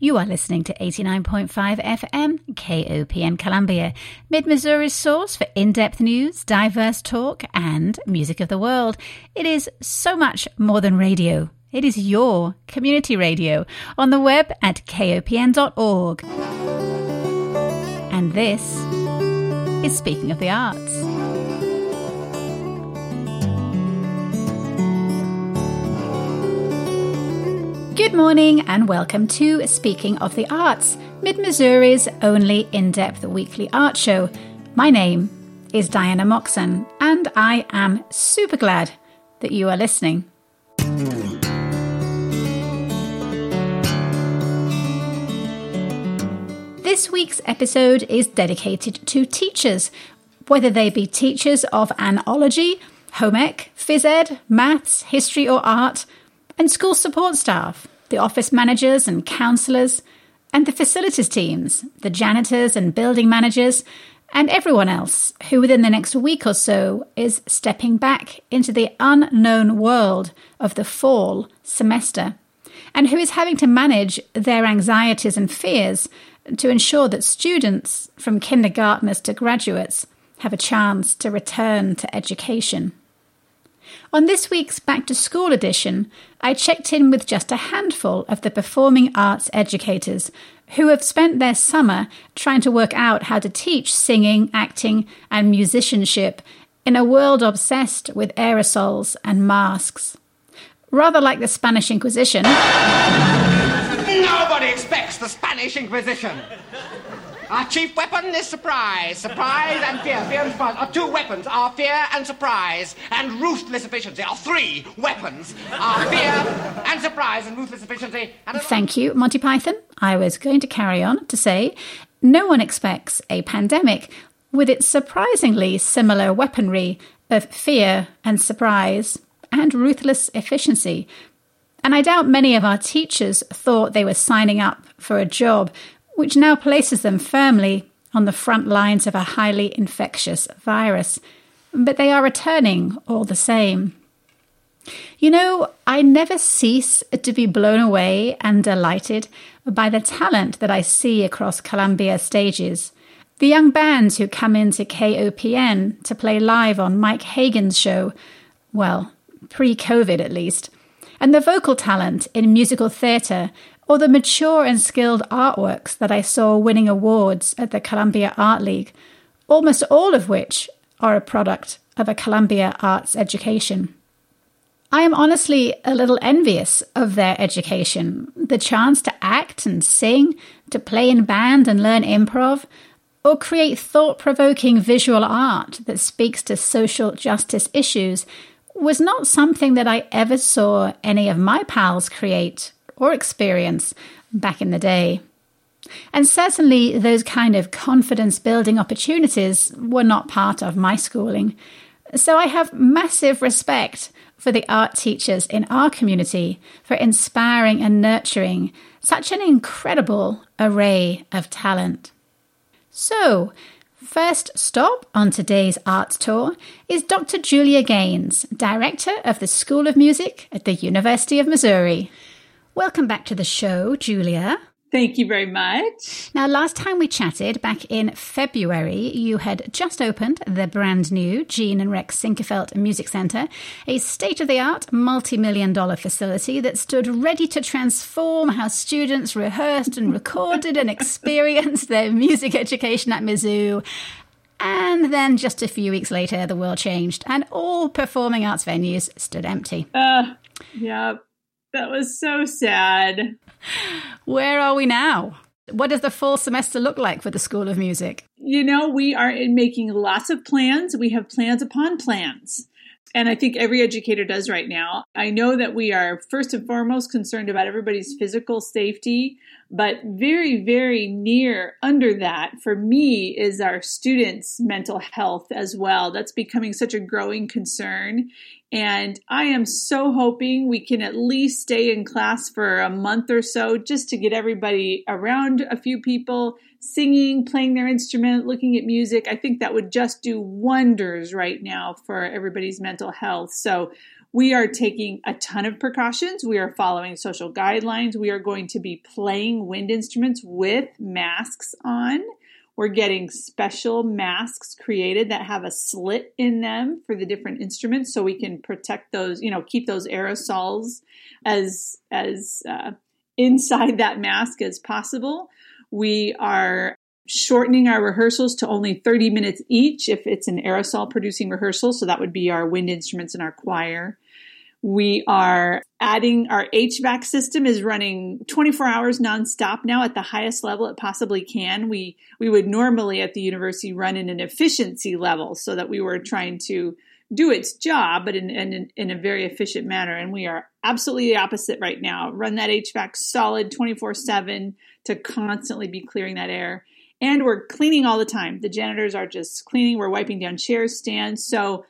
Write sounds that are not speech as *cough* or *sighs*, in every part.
You are listening to 89.5 FM KOPN Columbia, Mid Missouri's source for in depth news, diverse talk, and music of the world. It is so much more than radio. It is your community radio on the web at kopn.org. And this is Speaking of the Arts. Good morning and welcome to Speaking of the Arts, Mid Missouri's only in depth weekly art show. My name is Diana Moxon, and I am super glad that you are listening. This week's episode is dedicated to teachers, whether they be teachers of anology, home ec, phys ed, maths, history, or art, and school support staff the office managers and counsellors, and the facilities teams, the janitors and building managers, and everyone else who within the next week or so is stepping back into the unknown world of the fall semester, and who is having to manage their anxieties and fears to ensure that students, from kindergartners to graduates, have a chance to return to education. On this week's Back to School edition, I checked in with just a handful of the performing arts educators who have spent their summer trying to work out how to teach singing, acting, and musicianship in a world obsessed with aerosols and masks. Rather like the Spanish Inquisition. Nobody expects the Spanish Inquisition. Our chief weapon is surprise. Surprise and fear. Fear and surprise. Our two weapons are fear and surprise and ruthless efficiency. Our three weapons are fear and surprise and ruthless efficiency. And Thank you, Monty Python. I was going to carry on to say no one expects a pandemic with its surprisingly similar weaponry of fear and surprise and ruthless efficiency. And I doubt many of our teachers thought they were signing up for a job which now places them firmly on the front lines of a highly infectious virus. But they are returning all the same. You know, I never cease to be blown away and delighted by the talent that I see across Columbia stages. The young bands who come into KOPN to play live on Mike Hagan's show, well, pre COVID at least, and the vocal talent in musical theatre or the mature and skilled artworks that I saw winning awards at the Columbia Art League, almost all of which are a product of a Columbia arts education. I am honestly a little envious of their education. The chance to act and sing, to play in band and learn improv, or create thought provoking visual art that speaks to social justice issues was not something that I ever saw any of my pals create or experience back in the day. And certainly, those kind of confidence building opportunities were not part of my schooling. So I have massive respect for the art teachers in our community for inspiring and nurturing such an incredible array of talent. So, first stop on today's arts tour is Dr. Julia Gaines, Director of the School of Music at the University of Missouri. Welcome back to the show, Julia. Thank you very much. Now, last time we chatted back in February, you had just opened the brand new Jeanne and Rex Sinquefield Music Center, a state of the art, multi million dollar facility that stood ready to transform how students rehearsed and recorded and experienced their music education at Mizzou. And then just a few weeks later, the world changed and all performing arts venues stood empty. Uh, yeah, that was so sad. Where are we now? What does the fall semester look like for the School of Music? You know, we are making lots of plans. We have plans upon plans. And I think every educator does right now. I know that we are first and foremost concerned about everybody's physical safety, but very, very near under that for me is our students' mental health as well. That's becoming such a growing concern. And I am so hoping we can at least stay in class for a month or so just to get everybody around a few people singing, playing their instrument, looking at music. I think that would just do wonders right now for everybody's mental health. So we are taking a ton of precautions. We are following social guidelines. We are going to be playing wind instruments with masks on. We're getting special masks created that have a slit in them for the different instruments so we can protect those, you know, keep those aerosols as as uh, inside that mask as possible. We are shortening our rehearsals to only 30 minutes each if it's an aerosol producing rehearsal. So that would be our wind instruments and our choir. We are adding our HVAC system is running 24 hours nonstop now at the highest level it possibly can. We we would normally at the university run in an efficiency level so that we were trying to do its job, but in, in, in a very efficient manner. And we are absolutely the opposite right now. Run that HVAC solid 24 7 to constantly be clearing that air and we're cleaning all the time. The janitors are just cleaning. We're wiping down chairs, stands. So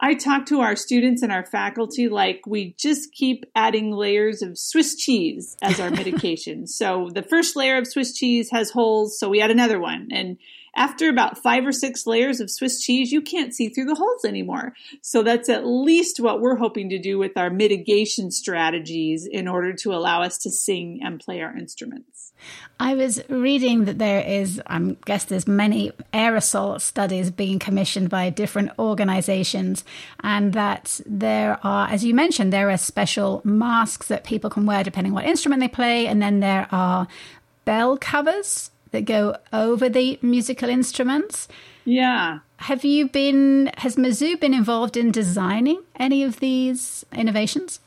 I talk to our students and our faculty like we just keep adding layers of Swiss cheese as our *laughs* mitigation. so the first layer of Swiss cheese has holes, so we add another one. And after about five or six layers of Swiss cheese, you can't see through the holes anymore. So that's at least what we're hoping to do with our mitigation strategies in order to allow us to sing and play our instruments. I was reading that there is, I guess there's many aerosol studies being commissioned by different organizations, and that there are, as you mentioned, there are special masks that people can wear depending what instrument they play, and then there are bell covers that go over the musical instruments. Yeah. Have you been, has Mizzou been involved in designing any of these innovations?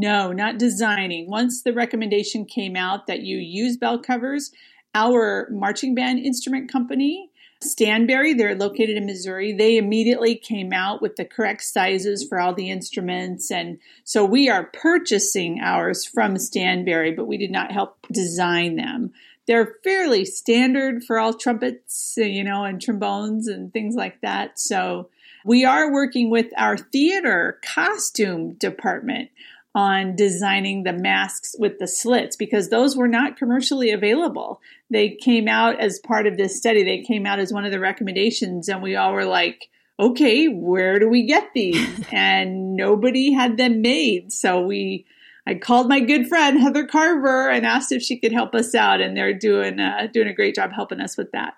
No, not designing. Once the recommendation came out that you use bell covers, our marching band instrument company, Stanbury, they're located in Missouri, they immediately came out with the correct sizes for all the instruments. And so we are purchasing ours from Stanbury, but we did not help design them they're fairly standard for all trumpets, you know, and trombones and things like that. So we are working with our theater costume department on designing the masks with the slits because those were not commercially available. They came out as part of this study. They came out as one of the recommendations and we all were like, okay, where do we get these? *laughs* and nobody had them made. So we I called my good friend Heather Carver and asked if she could help us out, and they're doing uh, doing a great job helping us with that.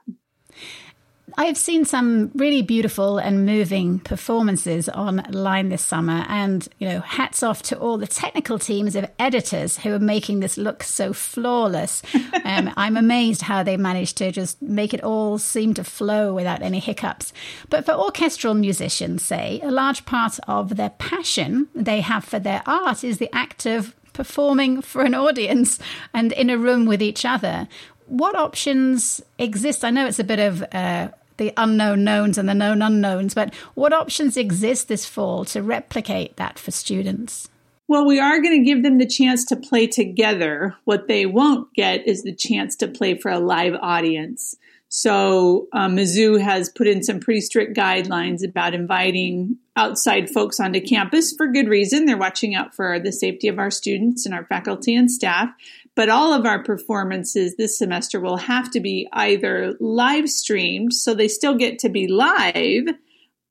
I've seen some really beautiful and moving performances online this summer, and you know, hats off to all the technical teams of editors who are making this look so flawless. *laughs* um, I'm amazed how they managed to just make it all seem to flow without any hiccups. But for orchestral musicians, say, a large part of their passion they have for their art is the act of performing for an audience and in a room with each other what options exist? I know it's a bit of uh, the unknown knowns and the known unknowns. But what options exist this fall to replicate that for students? Well, we are going to give them the chance to play together. What they won't get is the chance to play for a live audience. So, um, Mizzou has put in some pretty strict guidelines about inviting outside folks onto campus for good reason. They're watching out for the safety of our students and our faculty and staff. But all of our performances this semester will have to be either live streamed, so they still get to be live,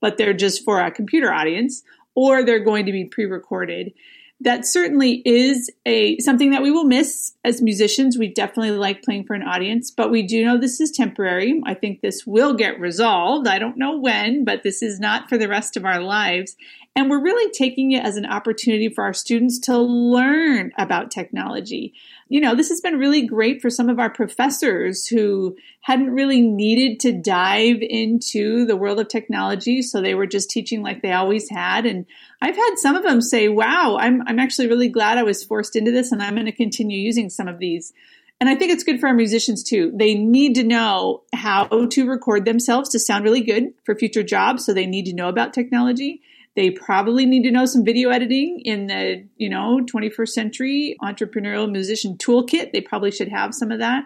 but they're just for a computer audience, or they're going to be pre recorded. That certainly is a something that we will miss as musicians. We definitely like playing for an audience, but we do know this is temporary. I think this will get resolved. I don't know when, but this is not for the rest of our lives. And we're really taking it as an opportunity for our students to learn about technology you know, this has been really great for some of our professors who hadn't really needed to dive into the world of technology. So they were just teaching like they always had. And I've had some of them say, wow, I'm, I'm actually really glad I was forced into this and I'm going to continue using some of these. And I think it's good for our musicians too. They need to know how to record themselves to sound really good for future jobs. So they need to know about technology. They probably need to know some video editing in the, you know, 21st century entrepreneurial musician toolkit. They probably should have some of that.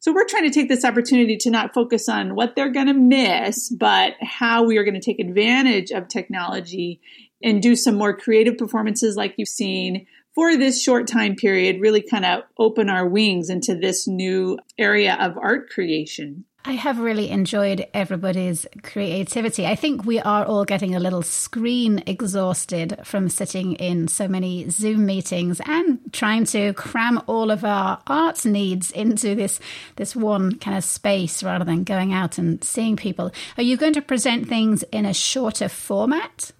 So we're trying to take this opportunity to not focus on what they're going to miss, but how we are going to take advantage of technology and do some more creative performances like you've seen for this short time period, really kind of open our wings into this new area of art creation. I have really enjoyed everybody's creativity. I think we are all getting a little screen exhausted from sitting in so many Zoom meetings and trying to cram all of our art needs into this this one kind of space rather than going out and seeing people. Are you going to present things in a shorter format?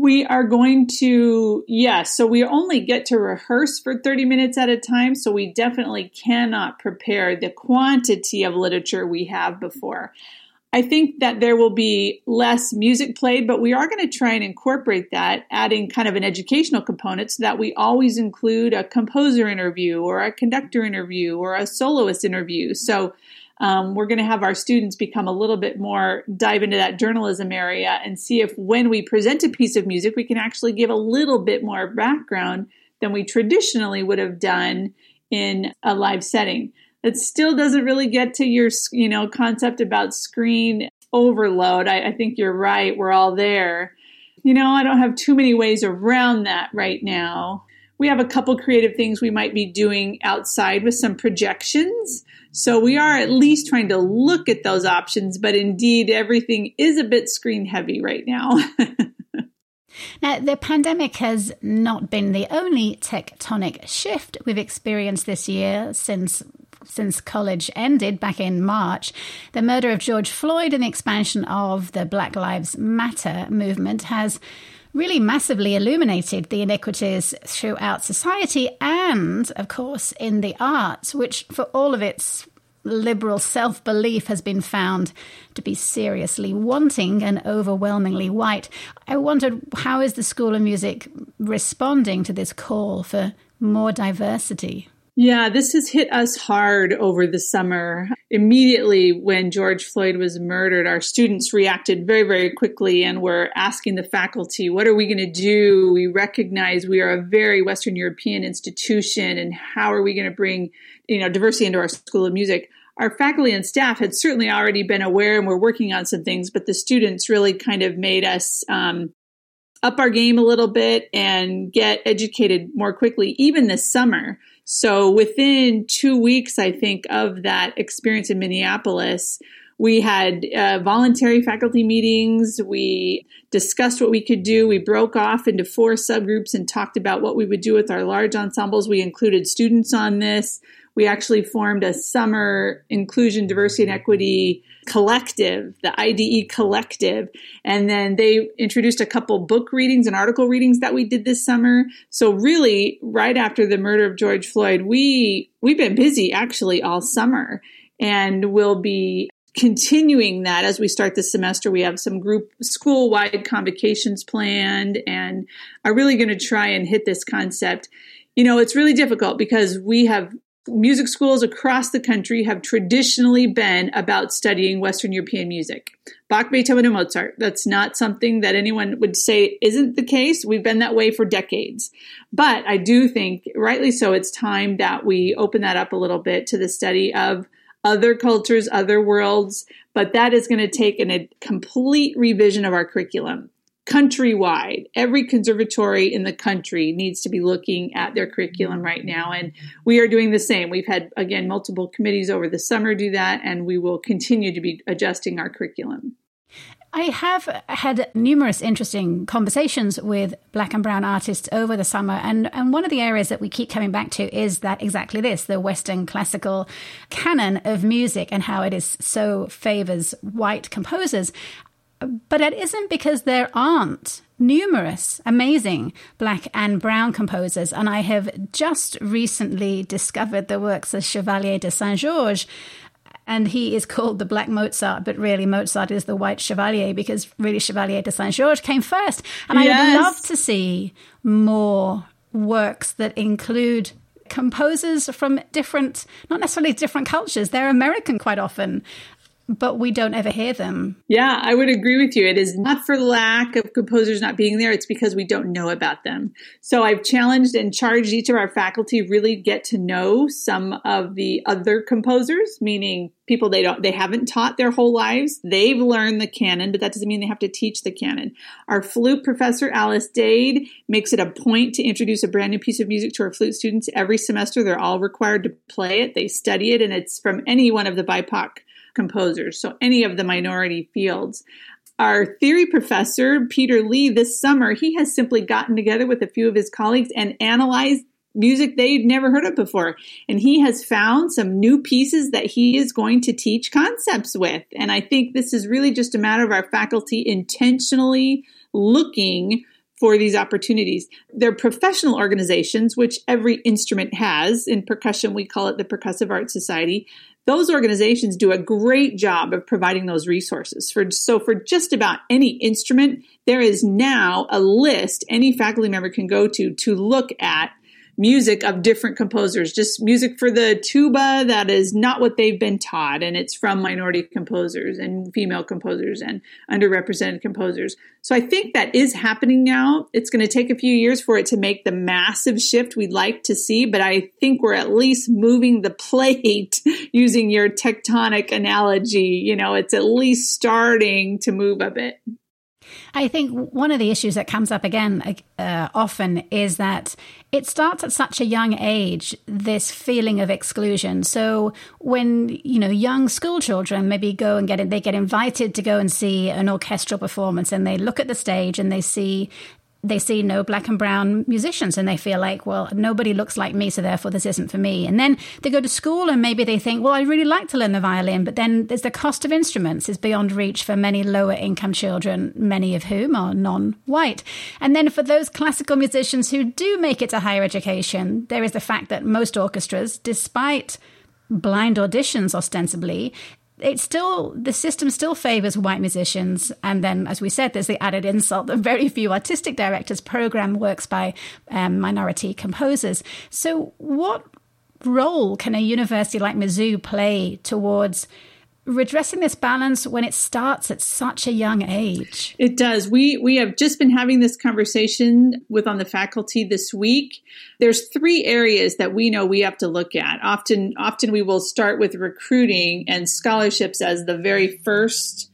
We are going to, yes. So we only get to rehearse for 30 minutes at a time. So we definitely cannot prepare the quantity of literature we have before. I think that there will be less music played, but we are going to try and incorporate that, adding kind of an educational component so that we always include a composer interview or a conductor interview or a soloist interview. So um, we're going to have our students become a little bit more dive into that journalism area and see if when we present a piece of music, we can actually give a little bit more background than we traditionally would have done in a live setting. It still doesn't really get to your, you know, concept about screen overload. I, I think you're right. We're all there. You know, I don't have too many ways around that right now. We have a couple creative things we might be doing outside with some projections. So we are at least trying to look at those options, but indeed everything is a bit screen heavy right now. *laughs* Now, the pandemic has not been the only tectonic shift we've experienced this year since since college ended back in March. The murder of George Floyd and the expansion of the Black Lives Matter movement has really massively illuminated the inequities throughout society and, of course, in the arts, which, for all of its liberal self belief, has been found to be seriously wanting and overwhelmingly white. I wondered how is the School of Music responding to this call for more diversity? Yeah, this has hit us hard over the summer. Immediately when George Floyd was murdered, our students reacted very, very quickly and were asking the faculty, what are we going to do? We recognize we are a very Western European institution and how are we going to bring, you know, diversity into our School of Music? Our faculty and staff had certainly already been aware and were working on some things, but the students really kind of made us um, up our game a little bit and get educated more quickly, even this summer. So within two weeks, I think, of that experience in Minneapolis, we had uh, voluntary faculty meetings. We discussed what we could do. We broke off into four subgroups and talked about what we would do with our large ensembles. We included students on this. We actually formed a summer inclusion, diversity, and equity collective, the IDE collective. And then they introduced a couple book readings and article readings that we did this summer. So really, right after the murder of George Floyd, we we've been busy actually all summer and we'll be continuing that as we start the semester. We have some group school wide convocations planned and are really going to try and hit this concept. You know, it's really difficult because we have music schools across the country have traditionally been about studying Western European music. Bach, Beethoven, and Mozart. That's not something that anyone would say isn't the case. We've been that way for decades. But I do think, rightly so, it's time that we open that up a little bit to the study of other cultures, other worlds. But that is going to take an, a complete revision of our curriculum countrywide. Every conservatory in the country needs to be looking at their curriculum right now. And we are doing the same. We've had, again, multiple committees over the summer do that, and we will continue to be adjusting our curriculum. I have had numerous interesting conversations with black and brown artists over the summer. And, and one of the areas that we keep coming back to is that exactly this the Western classical canon of music and how it is so favors white composers. But it isn't because there aren't numerous amazing black and brown composers. And I have just recently discovered the works of Chevalier de Saint Georges. And he is called the Black Mozart, but really Mozart is the White Chevalier because really Chevalier de Saint Georges came first. And yes. I would love to see more works that include composers from different, not necessarily different cultures, they're American quite often, but we don't ever hear them. Yeah, I would agree with you. It is not for lack of composers not being there, it's because we don't know about them. So I've challenged and charged each of our faculty really get to know some of the other composers, meaning people they don't they haven't taught their whole lives. They've learned the canon, but that doesn't mean they have to teach the canon. Our flute professor Alice Dade makes it a point to introduce a brand new piece of music to our flute students every semester. They're all required to play it. They study it and it's from any one of the BIPOC composers, so any of the minority fields. Our theory professor, Peter Lee, this summer, he has simply gotten together with a few of his colleagues and analyzed music they'd never heard of before. And he has found some new pieces that he is going to teach concepts with. And I think this is really just a matter of our faculty intentionally looking for these opportunities. They're professional organizations, which every instrument has. In percussion, we call it the Percussive Arts Society. Those organizations do a great job of providing those resources. For, so, for just about any instrument, there is now a list any faculty member can go to to look at music of different composers, just music for the tuba that is not what they've been taught, and it's from minority composers and female composers and underrepresented composers. So I think that is happening now. It's going to take a few years for it to make the massive shift we'd like to see, but I think we're at least moving the *laughs* plate using your tectonic analogy. You know, it's at least starting to move a bit. I think one of the issues that comes up again uh, often is that it starts at such a young age, this feeling of exclusion. So when, you know, young school children maybe go and get it, they get invited to go and see an orchestral performance and they look at the stage and they see they see no black and brown musicians and they feel like, well, nobody looks like me, so therefore this isn't for me. And then they go to school and maybe they think, well, I really like to learn the violin, but then there's the cost of instruments is beyond reach for many lower income children, many of whom are non white. And then for those classical musicians who do make it to higher education, there is the fact that most orchestras, despite blind auditions ostensibly it still the system still favors white musicians. And then as we said there's the added insult that very few artistic directors program works by um, minority composers. So what role can a university like mizzou play towards redressing this balance when it starts at such a young age. It does. We we have just been having this conversation with on the faculty this week. There's three areas that we know we have to look at. Often often we will start with recruiting and scholarships as the very first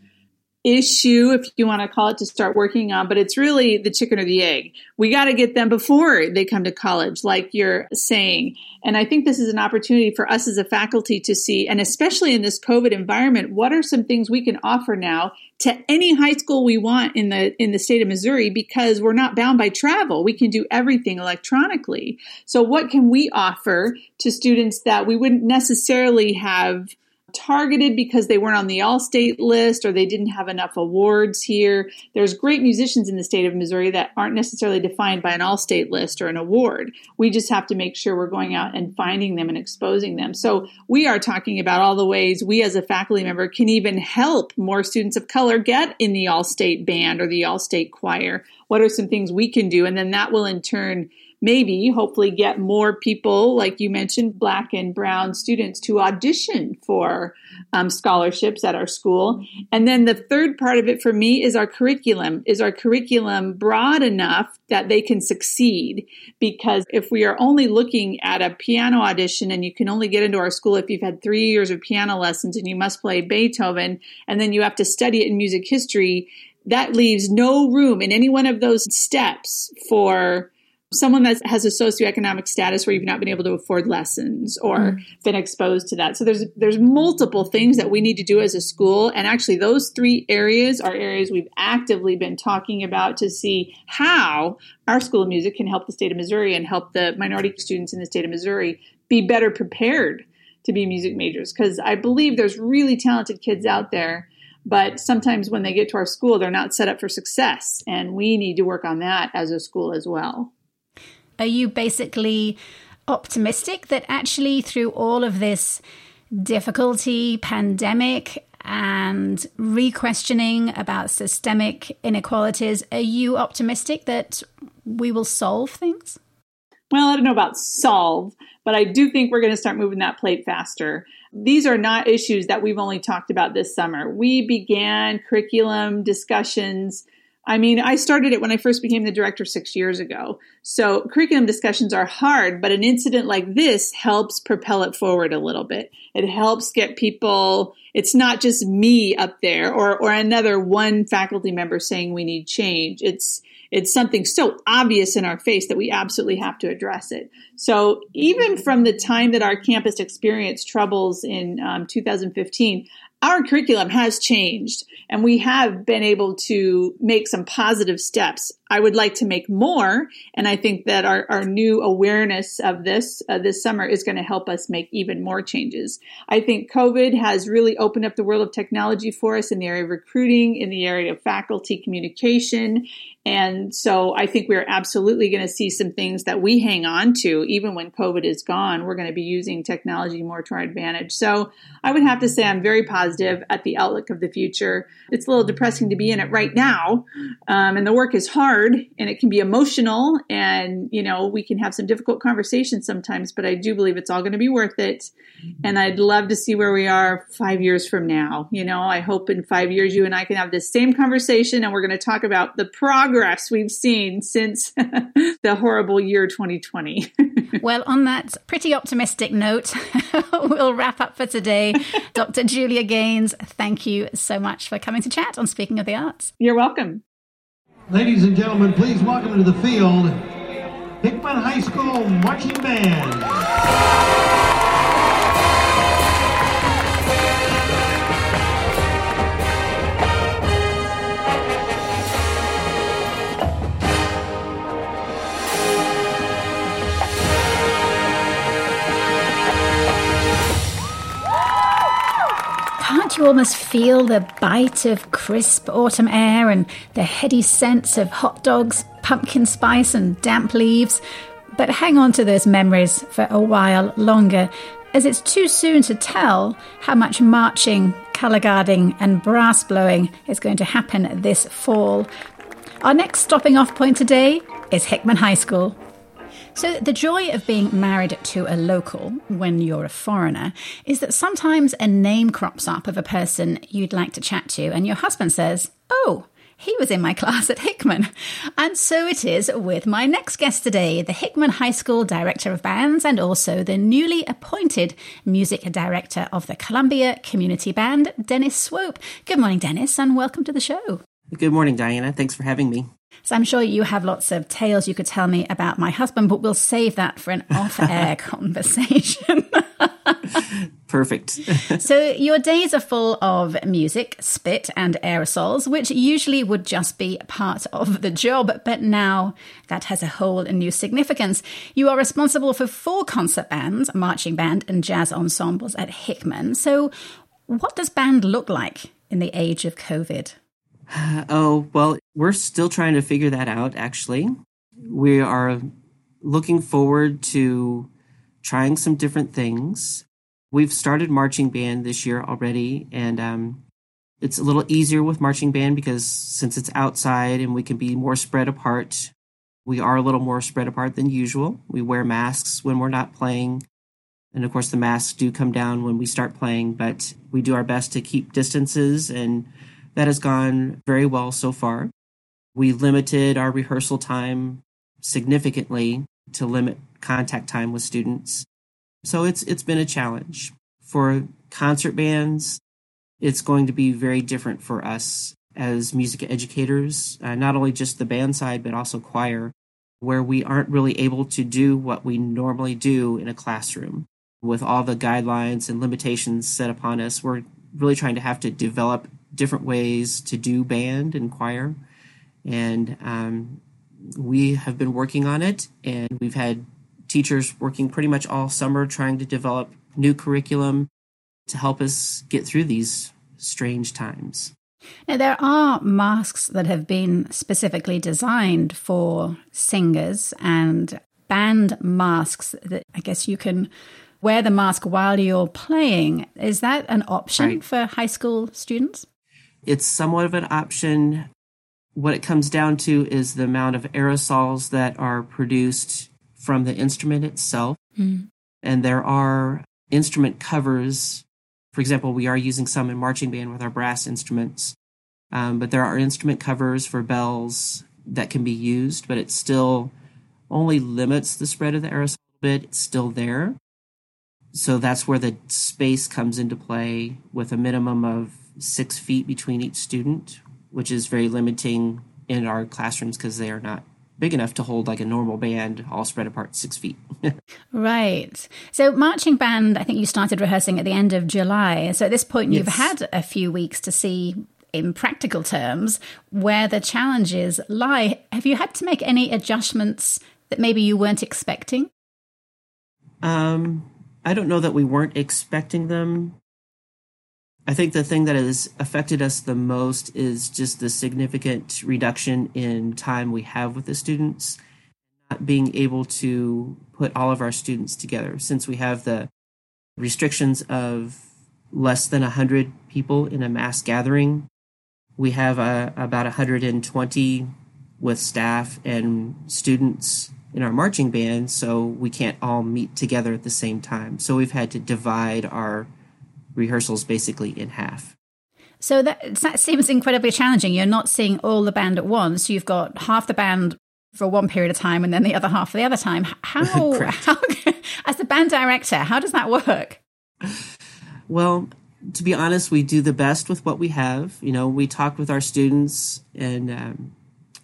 issue, if you want to call it, to start working on, but it's really the chicken or the egg. We got to get them before they come to college, like you're saying. And I think this is an opportunity for us as a faculty to see, and especially in this COVID environment, what are some things we can offer now to any high school we want in the in the state of Missouri because we're not bound by travel. We can do everything electronically. So what can we offer to students that we wouldn't necessarily have targeted because they weren't on the all state list or they didn't have enough awards here. There's great musicians in the state of Missouri that aren't necessarily defined by an all state list or an award. We just have to make sure we're going out and finding them and exposing them. So we are talking about all the ways we as a faculty member can even help more students of color get in the all state band or the all state choir. What are some things we can do? And then that will in turn maybe hopefully get more people, like you mentioned, black and brown students to audition for um, scholarships at our school. And then the third part of it for me is our curriculum. Is our curriculum broad enough that they can succeed? Because if we are only looking at a piano audition and you can only get into our school if you've had three years of piano lessons and you must play Beethoven and then you have to study it in music history, that leaves no room in any one of those steps for someone that has a socioeconomic status where you've not been able to afford lessons or mm. been exposed to that. So there's there's multiple things that we need to do as a school and actually those three areas are areas we've actively been talking about to see how our school of music can help the state of Missouri and help the minority students in the state of Missouri be better prepared to be music majors because I believe there's really talented kids out there but sometimes when they get to our school they're not set up for success and we need to work on that as a school as well are you basically optimistic that actually through all of this difficulty, pandemic, and re-questioning about systemic inequalities, are you optimistic that we will solve things? well, I don't know about solve, but I do think we're going to start moving that plate faster. These are not issues that we've only talked about this summer. We began curriculum discussions. I mean, I started it when I first became the director six years ago. So curriculum discussions are hard, but an incident like this helps propel it forward a little bit. It helps get people, it's not just me up there or, or another one faculty member saying we need change. It's, it's something so obvious in our face that we absolutely have to address it. So even from the time that our campus experienced troubles in um, 2015, our curriculum has changed and we have been able to make some positive steps. I would like to make more, and I think that our, our new awareness of this uh, this summer is going to help us make even more changes. I think COVID has really opened up the world of technology for us in the area of recruiting, in the area of faculty communication, and so I think we're absolutely going to see some things that we hang on to even when COVID is gone. We're going to be using technology more to our advantage. So I would have to say I'm very positive at the outlook of the future. It's a little depressing to be in it right now, um, and the work is hard and it can be emotional, and you know we can have some difficult conversations sometimes. But I do believe it's all going to be worth it, and I'd love to see where we are five years from now. You know, I hope in five years you and I can have this same conversation, and we're going to talk about the progress we've seen since *laughs* the horrible year 2020. *laughs* well, on that pretty optimistic note, *laughs* we'll wrap up for today. Dr. Julia Gaines, thank you so much for coming to chat on Speaking of the Arts. You're welcome. Ladies and gentlemen, please welcome to the field Hickman High School Marching Band. You almost feel the bite of crisp autumn air and the heady scents of hot dogs, pumpkin spice, and damp leaves? But hang on to those memories for a while longer, as it's too soon to tell how much marching, colour guarding, and brass blowing is going to happen this fall. Our next stopping off point today is Hickman High School. So, the joy of being married to a local when you're a foreigner is that sometimes a name crops up of a person you'd like to chat to, and your husband says, Oh, he was in my *laughs* class at Hickman. And so it is with my next guest today, the Hickman High School Director of Bands and also the newly appointed Music Director of the Columbia Community Band, Denis Swope. Good morning, Denis, and welcome to the show. Good morning, Diana. Thanks for having me. So I'm sure you have lots of tales you could tell me about my husband, but we'll save that for an *laughs* off-air conversation. *laughs* Perfect. *laughs* so your days are full of music, spit, and aerosols, which usually would just be part of the job, but now that has a whole new significance. You are responsible for four concert bands, marching band, and jazz ensembles at Hickman. So what does band look like in the age of COVID? *sighs* Oh, well, we're still trying to figure that out, actually. We are looking forward to trying some different things. We've started marching band this year already, and um, it's a little easier with marching band because since it's outside and we can be more spread apart, we are a little more spread apart than usual. We wear masks when we're not playing. And of course, the masks do come down when we start playing, but we do our best to keep distances and that has gone very well so far. We limited our rehearsal time significantly to limit contact time with students. So it's it's been a challenge. For concert bands, it's going to be very different for us as music educators, uh, not only just the band side, but also choir, where we aren't really able to do what we normally do in a classroom. With all the guidelines and limitations set upon us, we're really trying to have to develop different ways to do band and choir. And um, we have been working on it, and we've had teachers working pretty much all summer trying to develop new curriculum to help us get through these strange times. Now, there are masks that have been specifically designed for singers and band masks that I guess you can wear the mask while you're playing. Is that an option right. for high school students? It's somewhat of an option. What it comes down to is the amount of aerosols that are produced from the instrument itself. Mm. And there are instrument covers. For example, we are using some in marching band with our brass instruments, um, but there are instrument covers for bells that can be used, but it still only limits the spread of the aerosol a bit. It's still there. So that's where the space comes into play with a minimum of six feet between each student, which is very limiting in our classrooms because they are not big enough to hold like a normal band all spread apart six feet. *laughs* right. So, marching band, I think you started rehearsing at the end of July. So, at this point, yes. you've had a few weeks to see, in practical terms, where the challenges lie. Have you had to make any adjustments that maybe you weren't expecting? Um, I don't know that we weren't expecting them. I think the thing that has affected us the most is just the significant reduction in time we have with the students, not being able to put all of our students together since we have the restrictions of less than 100 people in a mass gathering. We have uh, about 120 with staff and students in our marching band, so we can't all meet together at the same time. So we've had to divide our rehearsals basically in half. So that, that seems incredibly challenging. You're not seeing all the band at once. You've got half the band for one period of time and then the other half for the other time. How, *laughs* *laughs* how as the band director, how does that work? Well, to be honest, we do the best with what we have. You know, we talked with our students and, um,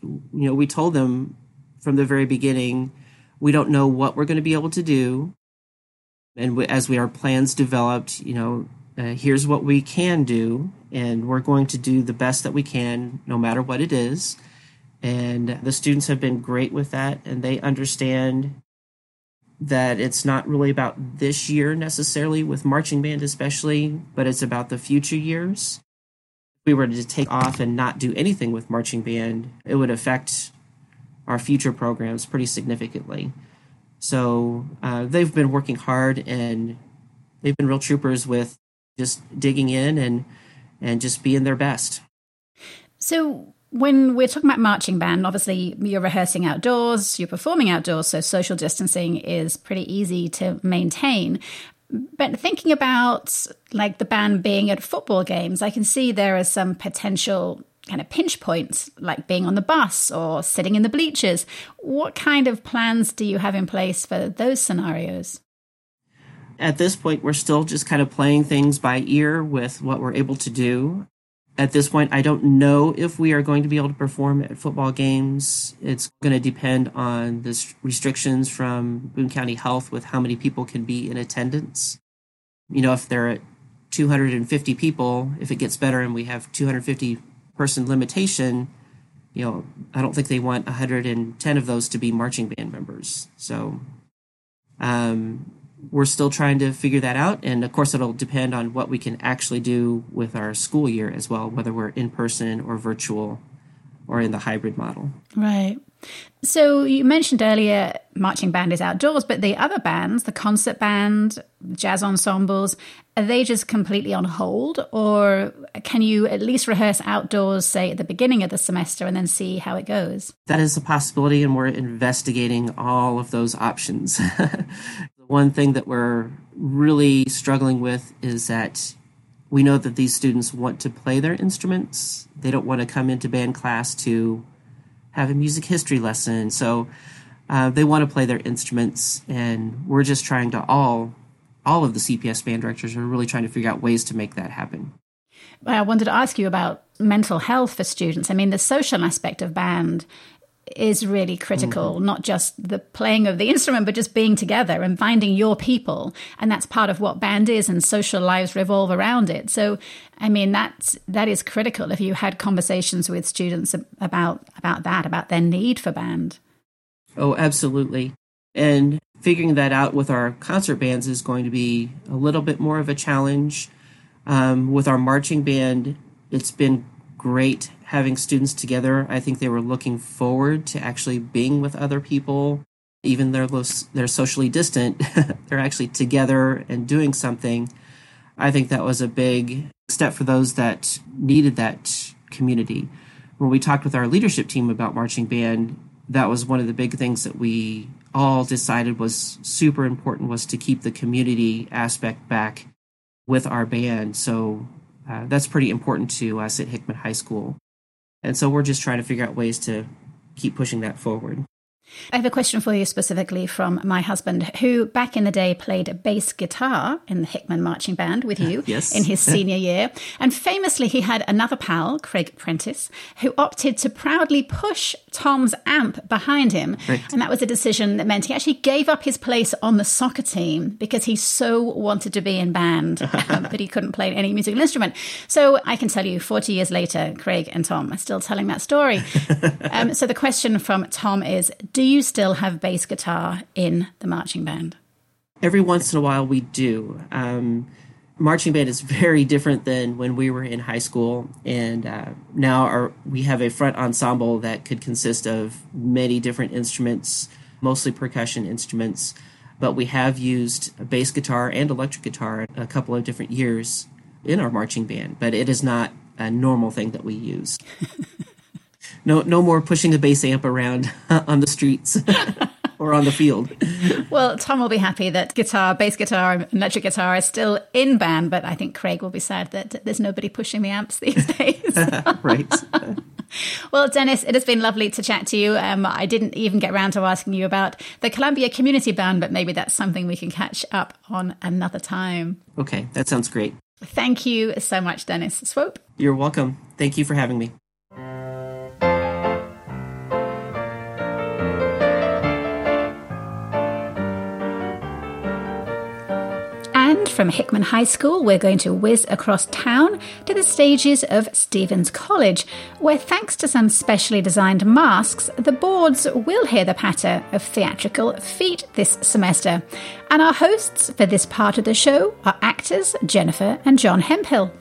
you know, we told them from the very beginning. We don't know what we're going to be able to do. And we, as we our plans developed, you know, uh, here's what we can do, and we're going to do the best that we can, no matter what it is. And the students have been great with that, and they understand that it's not really about this year necessarily with marching band, especially, but it's about the future years. If we were to take off and not do anything with marching band, it would affect our future programs pretty significantly. So uh, they've been working hard and they've been real troopers with just digging in and and just being their best. So when we're talking about marching band, obviously you're rehearsing outdoors, you're performing outdoors, so social distancing is pretty easy to maintain. But thinking about like the band being at football games, I can see there are some potential kind of pinch points, like being on the bus or sitting in the bleachers. What kind of plans do you have in place for those scenarios? At this point, we're still just kind of playing things by ear with what we're able to do. At this point, I don't know if we are going to be able to perform at football games. It's going to depend on the restrictions from Boone County Health with how many people can be in attendance. You know, if they're at 250 people, if it gets better and we have 250 person limitation, you know, I don't think they want 110 of those to be marching band members. So um, we're still trying to figure that out. And of course, it'll depend on what we can actually do with our school year as well, whether we're in person or virtual or in the hybrid model. Right. So you mentioned earlier marching band is outdoors, but the other bands, the concert band, jazz ensembles, are they just completely on hold or can you at least rehearse outdoors say at the beginning of the semester and then see how it goes? That is a possibility and we're investigating all of those options. *laughs* one thing that we're really struggling with is that we know that these students want to play their instruments. They don't want to come into band class to have a music history lesson. So uh, they want to play their instruments, and we're just trying to all all of the CPS band directors are really trying to figure out ways to make that happen. I wanted to ask you about mental health for students. I mean, the social aspect of band is really critical, mm-hmm. not just the playing of the instrument, but just being together and finding your people. And that's part of what band is, and social lives revolve around it. So, I mean, that's that is critical. If you had conversations with students about about that, about their need for band. Oh, absolutely. And figuring that out with our concert bands is going to be a little bit more of a challenge. Um, with our marching band, it's been great having students together. I think they were looking forward to actually being with other people. Even though they're socially distant, *laughs* they're actually together and doing something. I think that was a big step for those that needed that community. When we talked with our leadership team about marching band, that was one of the big things that we all decided was super important was to keep the community aspect back with our band. So uh, that's pretty important to us at Hickman High School. And so we're just trying to figure out ways to keep pushing that forward. I have a question for you specifically from my husband, who back in the day played bass guitar in the Hickman Marching Band with you *laughs* yes. in his *laughs* senior year. And famously, he had another pal, Craig Prentice, who opted to proudly push Tom's amp behind him. Right. And that was a decision that meant he actually gave up his place on the soccer team because he so wanted to be in band, *laughs* um, but he couldn't play any musical instrument. So I can tell you, 40 years later, Craig and Tom are still telling that story. um, so the question from Tom is Do you still have bass guitar in the marching band? Every once in a while, we do. Um, marching band is very different than when we were in high school, and uh, now our, we have a front ensemble that could consist of many different instruments, mostly percussion instruments. But we have used bass guitar and electric guitar a couple of different years in our marching band, but it is not a normal thing that we use. *laughs* no, no more pushing the bass amp around *laughs* on the streets. *laughs* or on the field. Well, Tom will be happy that guitar, bass guitar, and electric guitar are still in band, but I think Craig will be sad that there's nobody pushing the amps these *laughs* days. right. well, Denis, it has been lovely to chat to you. Um, I didn't even get around to asking you about the Columbia Community Band, but maybe that's something we can catch up on another time. Okay, that sounds great. Thank you so much, Denis Swope. You're welcome. Thank you for having me. From Hickman High School, we're going to whiz across town to the stages of Stephens College, where thanks to some specially designed masks, the boards will hear the patter of theatrical feet this semester. And our hosts for this part of the show are actors Jennifer and John Hemphill.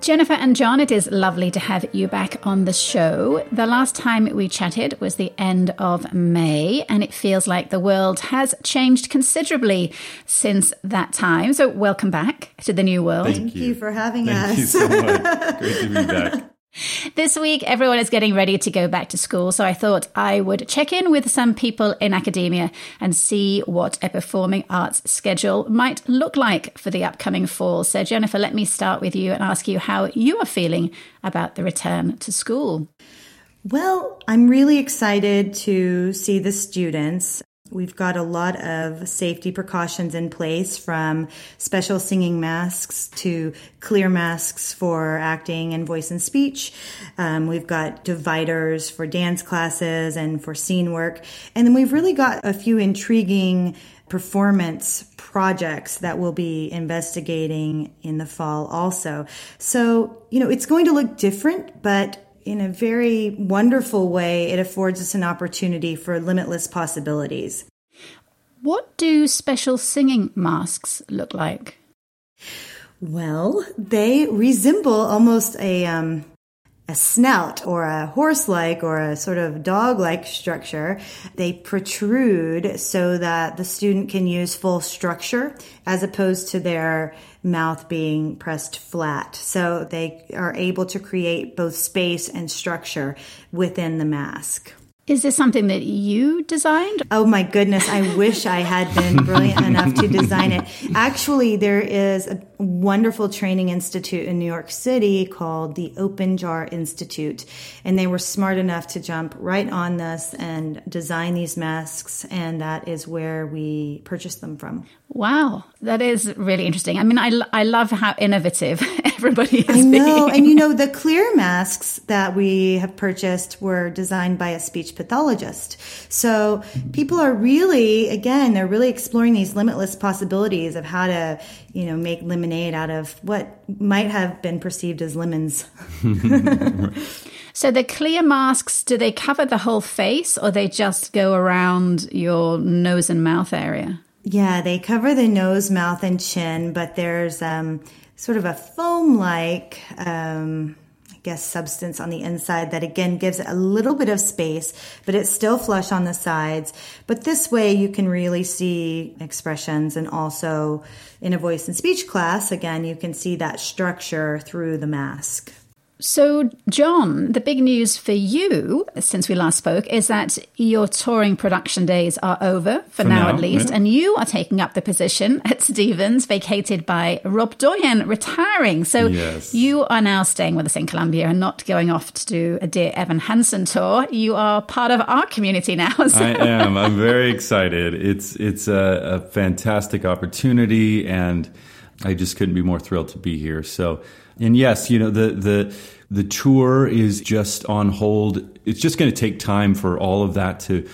Jennifer and John, it is lovely to have you back on the show. The last time we chatted was the end of May, and it feels like the world has changed considerably since that time. So, welcome back to the new world. Thank, Thank you. for having Thank us. you so much. *laughs* Great to be back. This week, everyone is getting ready to go back to school, so I thought I would check in with some people in academia and see what a performing arts schedule might look like for the upcoming fall. So, Jennifer, let me start with you and ask you how you are feeling about the return to school. Well, I'm really excited to see the students. We've got a lot of safety precautions in place from special singing masks to clear masks for acting and voice and speech. Um, we've got dividers for dance classes and for scene work. And then we've really got a few intriguing performance projects that we'll be investigating in the fall also. So, you know, it's going to look different, but in a very wonderful way, it affords us an opportunity for limitless possibilities. What do special singing masks look like? Well, they resemble almost a um, a snout or a horse-like or a sort of dog-like structure. They protrude so that the student can use full structure as opposed to their mouth being pressed flat. So they are able to create both space and structure within the mask. Is this something that you designed? Oh my goodness, I wish I had been *laughs* brilliant enough to design it. Actually, there is a wonderful training institute in New York City called the Open Jar Institute, and they were smart enough to jump right on this and design these masks, and that is where we purchased them from. Wow, that is really interesting. I mean, I, I love how innovative *laughs* everybody is I know, being. and you know, the clear masks that we have purchased were designed by a speech pathologist. So people are really, again, they're really exploring these limitless possibilities of how to, you know, make lemonade out of what might have been perceived as lemons. *laughs* So the clear masks, do they cover the whole face or they just go around your nose and mouth area? Yeah, they cover the nose, mouth, and chin, but there's um, sort of a foam like, um, I guess, substance on the inside that again gives it a little bit of space, but it's still flush on the sides. But this way you can really see expressions and also in a voice and speech class, again, you can see that structure through the mask. So, John, the big news for you since we last spoke is that your touring production days are over, for, For now, now, at least, yeah. and you are taking up the position *laughs* at Stephens, vacated by Rob Doyen, retiring. So, Yes. you are now staying with us in Columbia and not going off to do a Dear Evan Hansen tour. You are part of our community now. *laughs* So- I am. I'm very excited. It's it's a, a fantastic opportunity, and I just couldn't be more thrilled to be here. So, and yes, you know the the the tour is just on hold. It's just going to take time for all of that to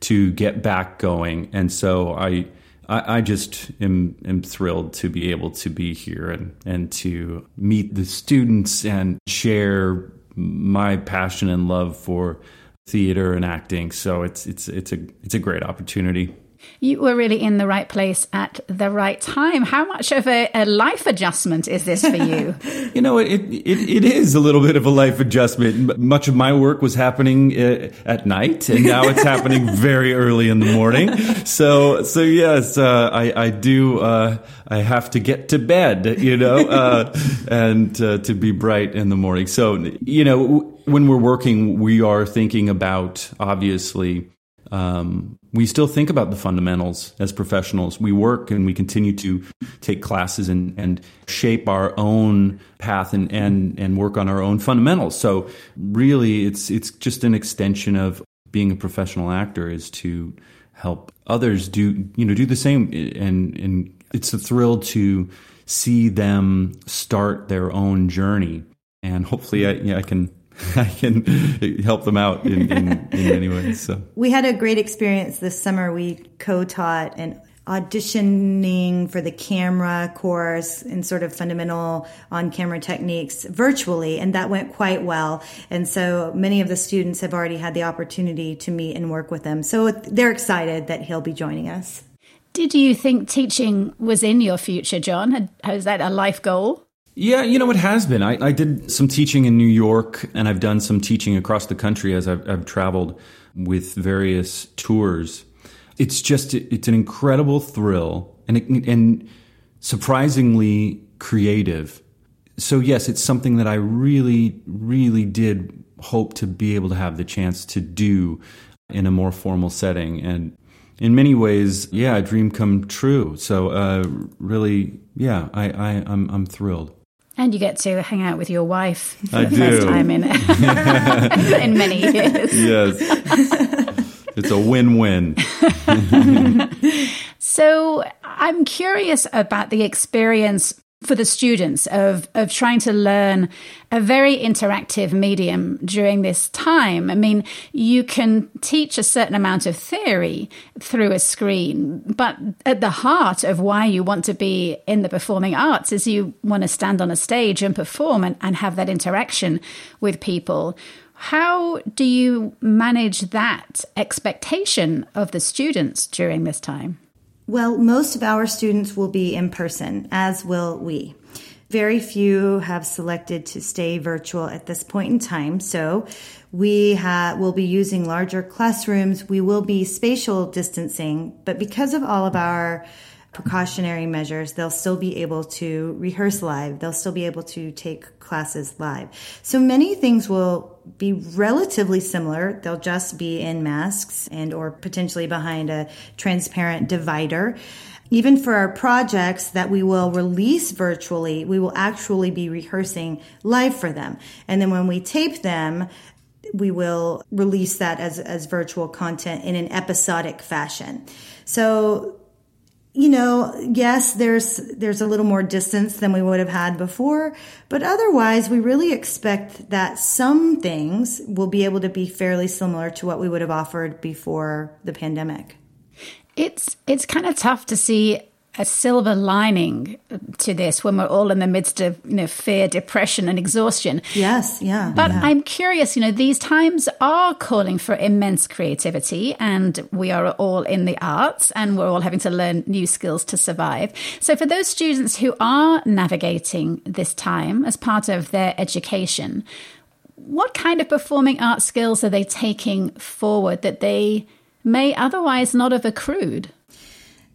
to get back going, and so I. I I just am, am thrilled to be able to be here and, and to meet the students and share my passion and love for theater and acting. So it's it's it's a it's a great opportunity. You were really in the right place at the right time. How much of a, a life adjustment is this for you? *laughs* You know, it, it it is a little bit of a life adjustment. Much of my work was happening uh, at night, and now it's happening *laughs* very early in the morning. So so yes, uh, I I do uh, I have to get to bed, you know, uh, *laughs* and uh, to be bright in the morning. So you know, w- when we're working, we are thinking about obviously. Um, we still think about the fundamentals as professionals. We work and we continue to take classes and, and shape our own path and, and, and work on our own fundamentals. So really it's, it's just an extension of being a professional actor is to help others do, you know, do the same. And, and it's a thrill to see them start their own journey. And hopefully I, yeah, I can, *laughs* I can help them out in, in, in many ways. So. We had a great experience this summer. We co-taught an auditioning for the camera course and sort of fundamental on-camera techniques virtually, and that went quite well. And so many of the students have already had the opportunity to meet and work with him. So they're excited that he'll be joining us. Did you think teaching was in your future, John? Had- Was that a life goal? Yeah, you know, it has been. I, I did some teaching in New York, and I've done some teaching across the country as I've, I've traveled with various tours. It's just, it's an incredible thrill and, it, and surprisingly creative. So, yes, it's something that I really, really did hope to be able to have the chance to do in a more formal setting. And in many ways, yeah, a dream come true. So, uh, really, yeah, I, I, I'm, I'm thrilled. And you get to hang out with your wife for I the first do. time in, *laughs* *laughs* in many years. Yes. it's a win-win. *laughs* So I'm curious about the experience for the students of, of trying to learn a very interactive medium during this time. I mean, you can teach a certain amount of theory through a screen, but at the heart of why you want to be in the performing arts is you want to stand on a stage and perform and, and have that interaction with people. How do you manage that expectation of the students during this time? Well, most of our students will be in person, as will we. Very few have selected to stay virtual at this point in time. So we ha- will be using larger classrooms. We will be spatial distancing, but because of all of our precautionary measures, they'll still be able to rehearse live. They'll still be able to take classes live. So many things will be relatively similar. They'll just be in masks and or potentially behind a transparent divider. Even for our projects that we will release virtually, we will actually be rehearsing live for them. And then when we tape them, we will release that as, as virtual content in an episodic fashion. So you know, yes, there's there's a little more distance than we would have had before, but otherwise we really expect that some things will be able to be fairly similar to what we would have offered before the pandemic. It's it's kind of tough to see a silver lining to this when we're all in the midst of you know fear, depression, and exhaustion. Yes, yeah. But yeah. I'm curious, you know, these times are calling for immense creativity, and we are all in the arts and we're all having to learn new skills to survive. So, for those students who are navigating this time as part of their education, what kind of performing arts skills are they taking forward that they may otherwise not have accrued?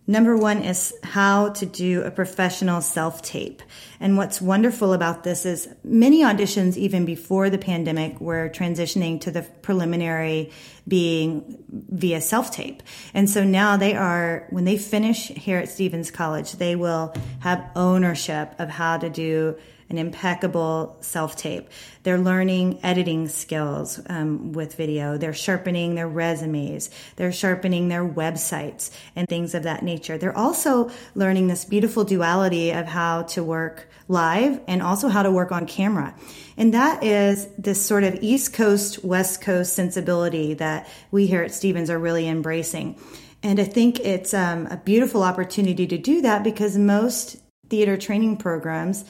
Number one is how to do a professional self tape. And what's wonderful about this is many auditions, even before the pandemic, were transitioning to the preliminary being via self tape. And so now they are, when they finish here at Stephens College, they will have ownership of how to do an impeccable self tape. They're learning editing skills um, with video. They're sharpening their resumes. They're sharpening their websites and things of that nature. They're also learning this beautiful duality of how to work live and also how to work on camera. And that is this sort of East Coast, West Coast sensibility that we here at Stephens are really embracing. And I think it's um, a beautiful opportunity to do that because most theater training programs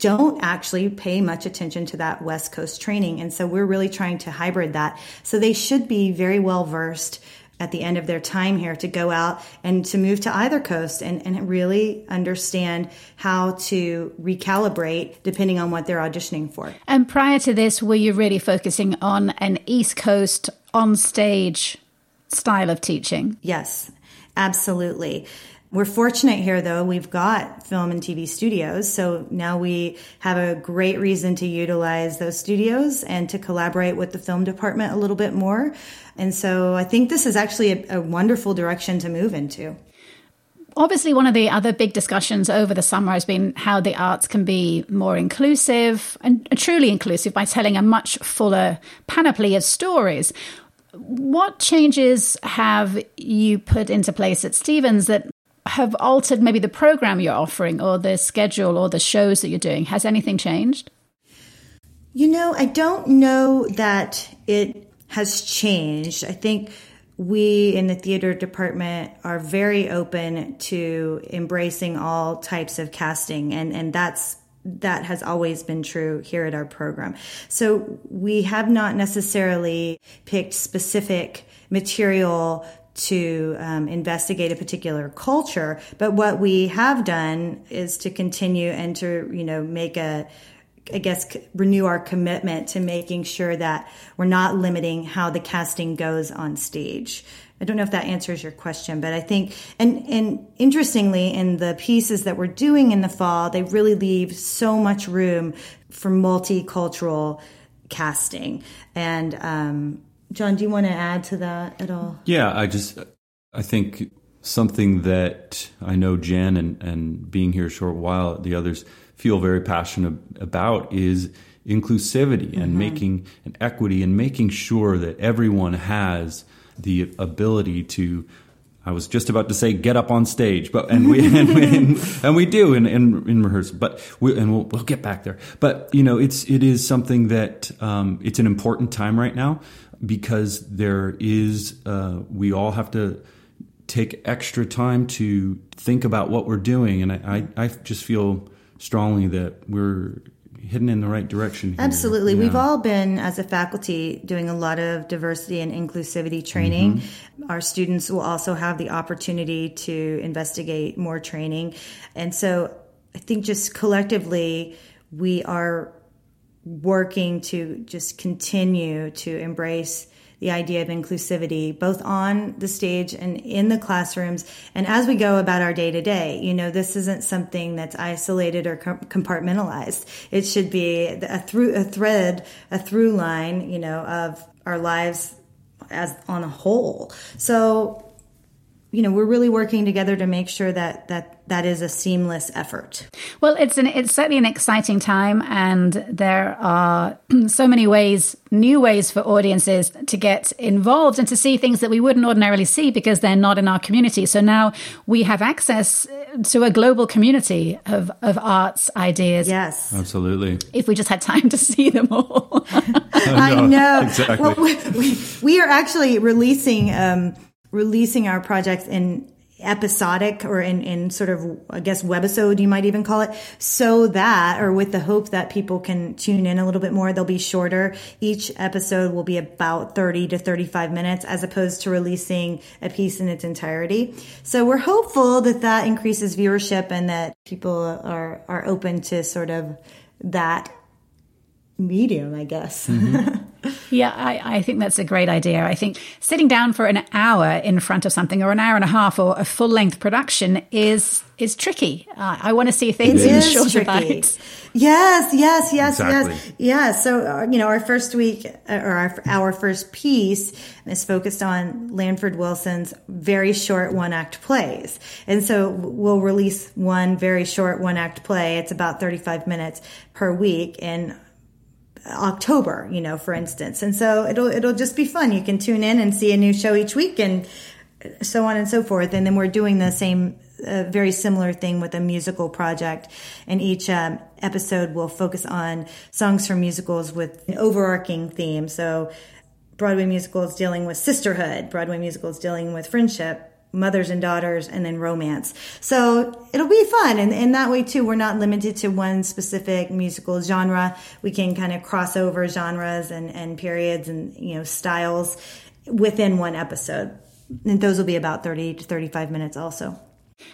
don't actually pay much attention to that West Coast training. And so we're really trying to hybrid that. So they should be very well versed at the end of their time here to go out and to move to either coast and, and really understand how to recalibrate depending on what they're auditioning for. And prior to this, were you really focusing on an East Coast on stage style of teaching? Yes, absolutely. We're fortunate here though. We've got film and TV studios. So now we have a great reason to utilize those studios and to collaborate with the film department a little bit more. And so I think this is actually a, a wonderful direction to move into. Obviously, one of the other big discussions over the summer has been how the arts can be more inclusive and truly inclusive by telling a much fuller panoply of stories. What changes have you put into place at Stephens that have altered maybe the program you're offering or the schedule or the shows that you're doing? Has anything changed? You know, I don't know that it has changed. I think we in the theater department are very open to embracing all types of casting and and that's that has always been true here at our program. So we have not necessarily picked specific material to um, investigate a particular culture. But what we have done is to continue and to, you know, make a, I guess, renew our commitment to making sure that we're not limiting how the casting goes on stage. I don't know if that answers your question, but I think, and, and interestingly, in the pieces that we're doing in the fall, they really leave so much room for multicultural casting. And, um, John, do you want to add to that at all? Yeah, I just I think something that I know Jen and, and being here a short while, the others feel very passionate about is inclusivity mm-hmm. and making an equity and making sure that everyone has the ability to I was just about to say get up on stage, but and we and, we, and, *laughs* and we do in, in, in rehearsal, but we, and we'll, we'll get back there. But you know, it's it is something that um, it's an important time right now because there is uh, we all have to take extra time to think about what we're doing, and I, I, I just feel strongly that we're heading in the right direction. Here. Absolutely. Yeah. We've all been, as a faculty, doing a lot of diversity and inclusivity training. Mm-hmm. Our students will also have the opportunity to investigate more training. And so I think just collectively, we are working to just continue to embrace the idea of inclusivity, both on the stage and in the classrooms. And as we go about our day to day, you know, this isn't something that's isolated or compartmentalized. It should be a through a thread, a through line, you know, of our lives as on a whole. So you know we're really working together to make sure that that that is a seamless effort. Well, it's an it's certainly an exciting time, and there are *clears throat* so many ways, new ways for audiences to get involved and to see things that we wouldn't ordinarily see because they're not in our community. So now we have access to a global community of of arts ideas. Yes, absolutely. If we just had time to *laughs* see them all, *laughs* I *laughs* know exactly. Well, we, we, are actually releasing. Um, releasing our projects in episodic or in, in sort of, I guess, webisode, you might even call it, so that, or with the hope that people can tune in a little bit more. They'll be shorter. Each episode will be about 30 to 35 minutes as opposed to releasing a piece in its entirety. So we're hopeful that that increases viewership and that people are, are open to sort of that medium, I guess. Mm-hmm. *laughs* Yeah, I, I, think that's a great idea. I think sitting down for an hour in front of something or an hour and a half or a full length production is is tricky. Uh, I want to see things in shorter bites. Yes, yes, yes, exactly. yes, yes. So uh, you know, our first week uh, or our, our first piece is focused on Lanford Wilson's very short one act plays, and so we'll release one very short one act play. It's about thirty five minutes per week, and October, you know, for instance. And so it'll it'll just be fun. You can tune in and see a new show each week and so on and so forth. And then we're doing the same uh, very similar thing with a musical project. And each um, episode will focus on songs from musicals with an overarching theme. So Broadway musicals dealing with sisterhood, Broadway musicals dealing with friendship, mothers and daughters and then romance. So it'll be fun. And, and that way too, we're not limited to one specific musical genre. We can kind of cross over genres and, and periods and, you know, styles within one episode. And those will be about 30 to 35 minutes also.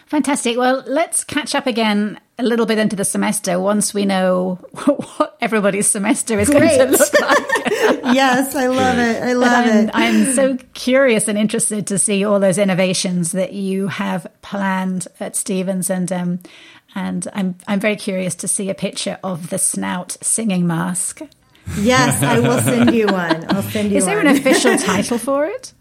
Fantastic. Well, let's catch up again a little bit into the semester once we know *laughs* what everybody's semester is Great. going to look like. *laughs* yes, I love it. I love I'm, it. I'm so curious and interested to see all those innovations that you have planned at Stephens, and um, and I'm I'm very curious to see a picture of the snout singing mask. Yes, I will send you one. I'll send you. One. Is there one. an official *laughs* title for it?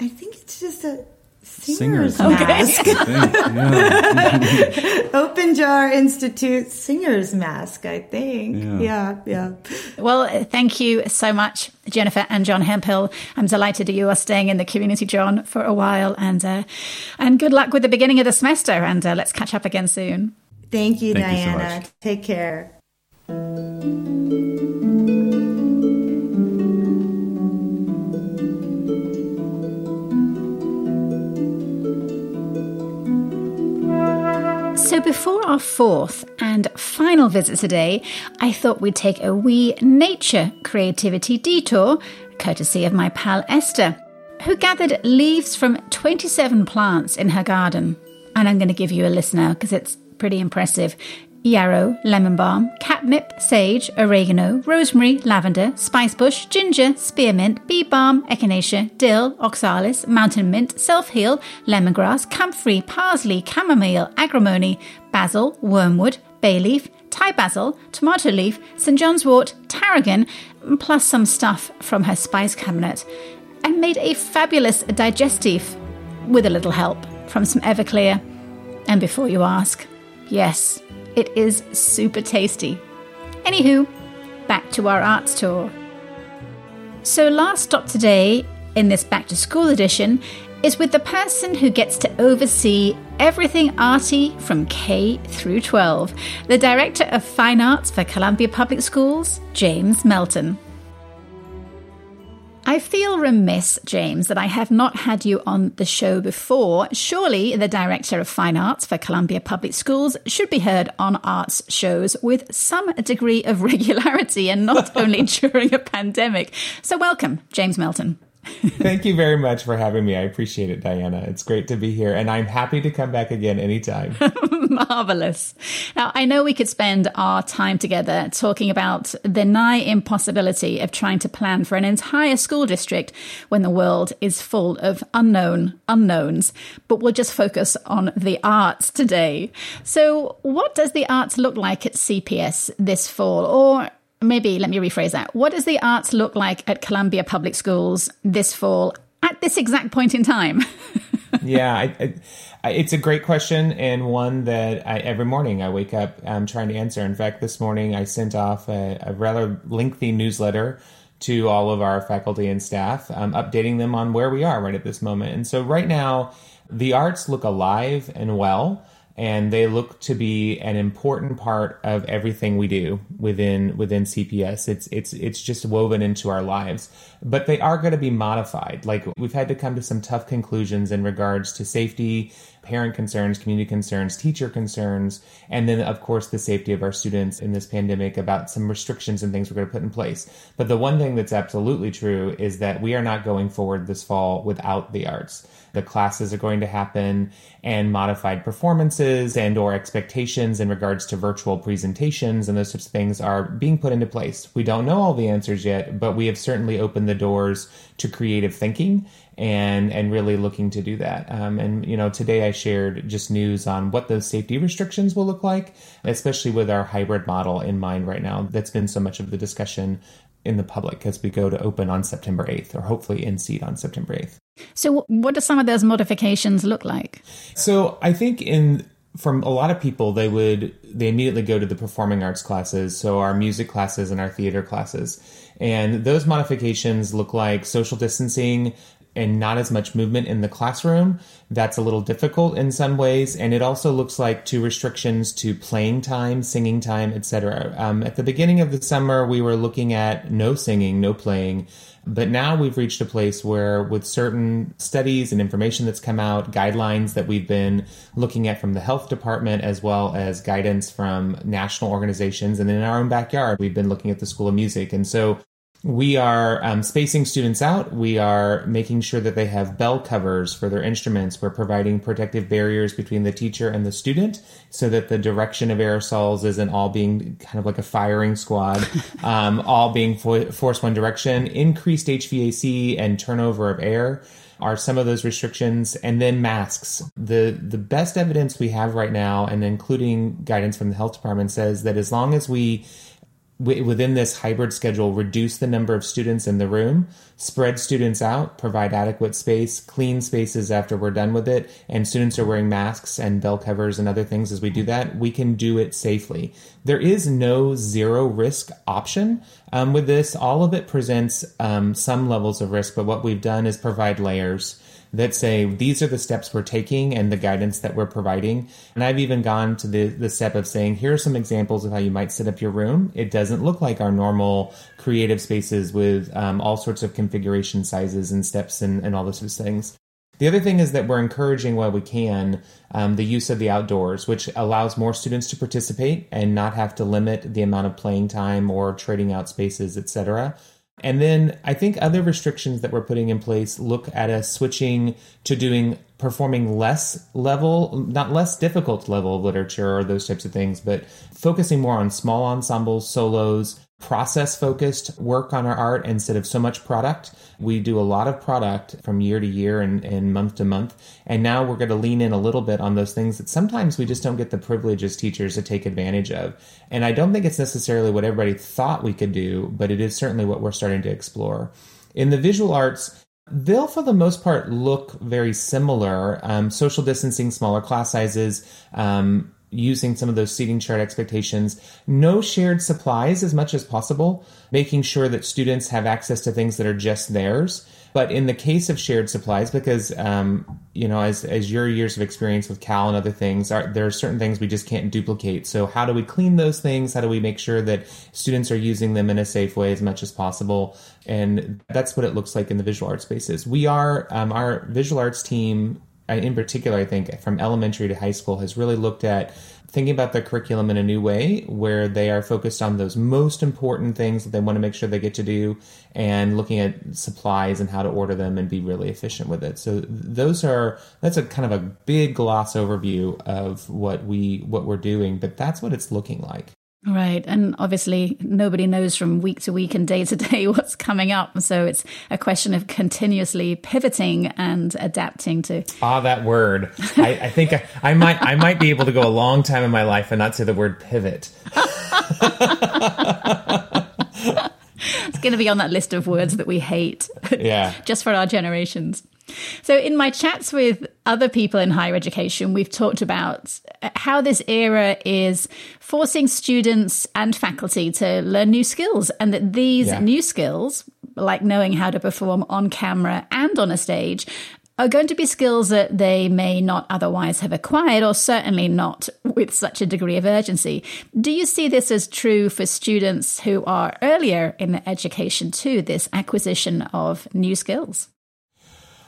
I think it's just a Singers, mask. *laughs* Open Jar Institute Singers Mask, I think. Yeah. yeah, yeah. Well, thank you so much, Jennifer and John Hemphill. I'm delighted that you are staying in the community, John, for a while, and uh, and good luck with the beginning of the semester. And uh, let's catch up again soon. Thank you, thank Diana. You so Take care. So, before our fourth and final visit today, I thought we'd take a wee nature creativity detour, courtesy of my pal Esther, who gathered leaves from 27 plants in her garden. And I'm going to give you a list now because it's pretty impressive yarrow, lemon balm, catnip, sage, oregano, rosemary, lavender, spicebush, ginger, spearmint, bee balm, echinacea, dill, oxalis, mountain mint, self-heal, lemongrass, comfrey, parsley, chamomile, agrimony, basil, wormwood, bay leaf, Thai basil, tomato leaf, St. John's wort, tarragon, plus some stuff from her spice cabinet, and made a fabulous digestive with a little help from some Everclear. And before you ask, yes, it is super tasty. Anywho, back to our arts tour. So, last stop today in this back to school edition is with the person who gets to oversee everything arty from K through 12, the Director of Fine Arts for Columbia Public Schools, James Melton. I feel remiss, James, that I have not had you on the show before. Surely the Director of Fine Arts for Columbia Public Schools should be heard on arts shows with some degree of *laughs* regularity and not only during a pandemic. So, welcome, James Melton. *laughs* Thank you very much for having me. I appreciate it, Diana. It's great to be here, and I'm happy to come back again anytime. *laughs* Marvelous. Now, I know we could spend our time together talking about the nigh impossibility of trying to plan for an entire school district when the world is full of unknown unknowns, but we'll just focus on the arts today. So, what does the arts look like at CPS this fall? Or maybe let me rephrase that. What does the arts look like at Columbia Public Schools this fall at this exact point in time? *laughs* yeah, I, I, it's a great question and one that I, every morning I wake up um, trying to answer. In fact, this morning I sent off a, a rather lengthy newsletter to all of our faculty and staff, um, updating them on where we are right at this moment. And so, right now, the arts look alive and well and they look to be an important part of everything we do within within CPS. It's it's it's just woven into our lives. But they are going to be modified. Like we've had to come to some tough conclusions in regards to safety parent concerns, community concerns, teacher concerns, and then, of course, the safety of our students in this pandemic about some restrictions and things we're going to put in place. But the one thing that's absolutely true is that we are not going forward this fall without the arts the classes are going to happen and modified performances and or expectations in regards to virtual presentations and those types of things are being put into place. We don't know all the answers yet, but we have certainly opened the doors to creative thinking and and really looking to do that. Um, and you know, today I shared just news on what those safety restrictions will look like, especially with our hybrid model in mind right now. That's been so much of the discussion in the public as we go to open on September 8th, or hopefully in seat on September 8th. So, what do some of those modifications look like? So, I think in from a lot of people, they would they immediately go to the performing arts classes, so our music classes and our theater classes, and those modifications look like social distancing, and not as much movement in the classroom. That's a little difficult in some ways, and it also looks like two restrictions to playing time, singing time, etc. Um, at the beginning of the summer, we were looking at no singing, no playing, but now we've reached a place where, with certain studies and information that's come out, guidelines that we've been looking at from the health department, as well as guidance from national organizations, and in our own backyard, we've been looking at the School of Music, and so we are um, spacing students out. We are making sure that they have bell covers for their instruments. We're providing protective barriers between the teacher and the student so that the direction of aerosols isn't all being kind of like a firing squad, *laughs* um, all being fo- forced one direction. Increased HVAC and turnover of air are some of those restrictions and then masks the the best evidence we have right now and including guidance from the health department says that as long as we within this hybrid schedule, reduce the number of students in the room, spread students out, provide adequate space, clean spaces after we're done with it, and students are wearing masks and bell covers and other things as we do that, we can do it safely. There is no zero risk option um, with this. All of it presents um, some levels of risk, but what we've done is provide layers that say these are the steps we're taking and the guidance that we're providing. And I've even gone to the, the step of saying, here are some examples of how you might set up your room. It doesn't look like our normal creative spaces with um, all sorts of configuration sizes and steps and, and all those sorts of things. The other thing is that we're encouraging while we can um, the use of the outdoors, which allows more students to participate and not have to limit the amount of playing time or trading out spaces, etc. And then I think other restrictions that we're putting in place look at us switching to doing performing less level, not less difficult level of literature or those types of things, but focusing more on small ensembles, solos, process focused work on our art instead of so much product. We do a lot of product from year to year and, and month to month. And now we're going to lean in a little bit on those things that sometimes we just don't get the privilege as teachers to take advantage of. And I don't think it's necessarily what everybody thought we could do, but it is certainly what we're starting to explore. In the visual arts, they'll for the most part look very similar. Um, social distancing, smaller class sizes, um, using some of those seating chart expectations. No shared supplies as much as possible, making sure that students have access to things that are just theirs. But in the case of shared supplies, because um, you know, as as your years of experience with Cal and other things, are, there are certain things we just can't duplicate. So how do we clean those things? How do we make sure that students are using them in a safe way as much as possible? And that's what it looks like in the visual arts spaces. We are um, our visual arts team in particular, I think from elementary to high school, has really looked at thinking about their curriculum in a new way where they are focused on those most important things that they want to make sure they get to do and looking at supplies and how to order them and be really efficient with it. So those are that's a kind of a big gloss overview of what we what we're doing, but that's what it's looking like. Right. And obviously, nobody knows from week to week and day to *laughs* day what's coming up. So it's a question of continuously pivoting and adapting to. Ah, that word. I, I think I, I, might I might be able to go a long time in my life and not say the word pivot. *laughs* it's going to be on that list of words that we hate. Yeah. *laughs* Just for our generations. So, in my chats with other people in higher education, we've talked about uh, how this era is forcing students and faculty to learn new skills, and that these yeah. new skills, like knowing how to perform on camera and on a stage, are going to be skills that they may not otherwise have acquired, or certainly not with such a degree of urgency. Do you see this as true for students who are earlier in their education too, this acquisition of new skills?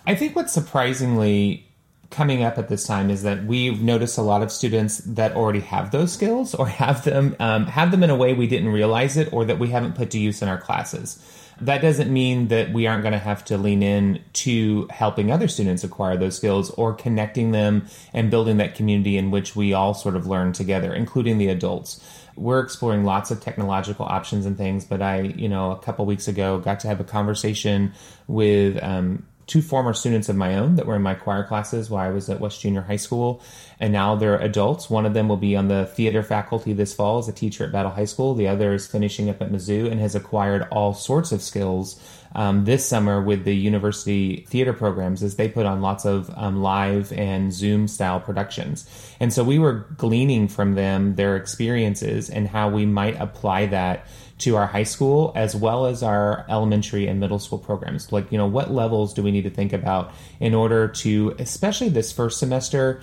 I think what's surprisingly coming up at this time is that we've noticed a lot of students that already have those skills or have them um, have them in a way we didn't realize it or that we haven't put to use in our classes. That doesn't mean that we aren't going to have to lean in to helping other students acquire those skills or connecting them and building that community in which we all sort of learn together, including the adults we're exploring lots of technological options and things. But I, you know, a couple weeks ago got to have a conversation with um, two former students of my own that were in my choir classes while I was at West Junior High School, and now they're adults. One of them will be on the theater faculty this fall as a teacher at Battle High School. The other is finishing up at Mizzou and has acquired all sorts of skills um, this summer with the university theater programs as they put on lots of um, live and Zoom style productions. And so we were gleaning from them their experiences and how we might apply that to our high school as well as our elementary and middle school programs. Like, you know, what levels do we need to think about in order to, especially this first semester,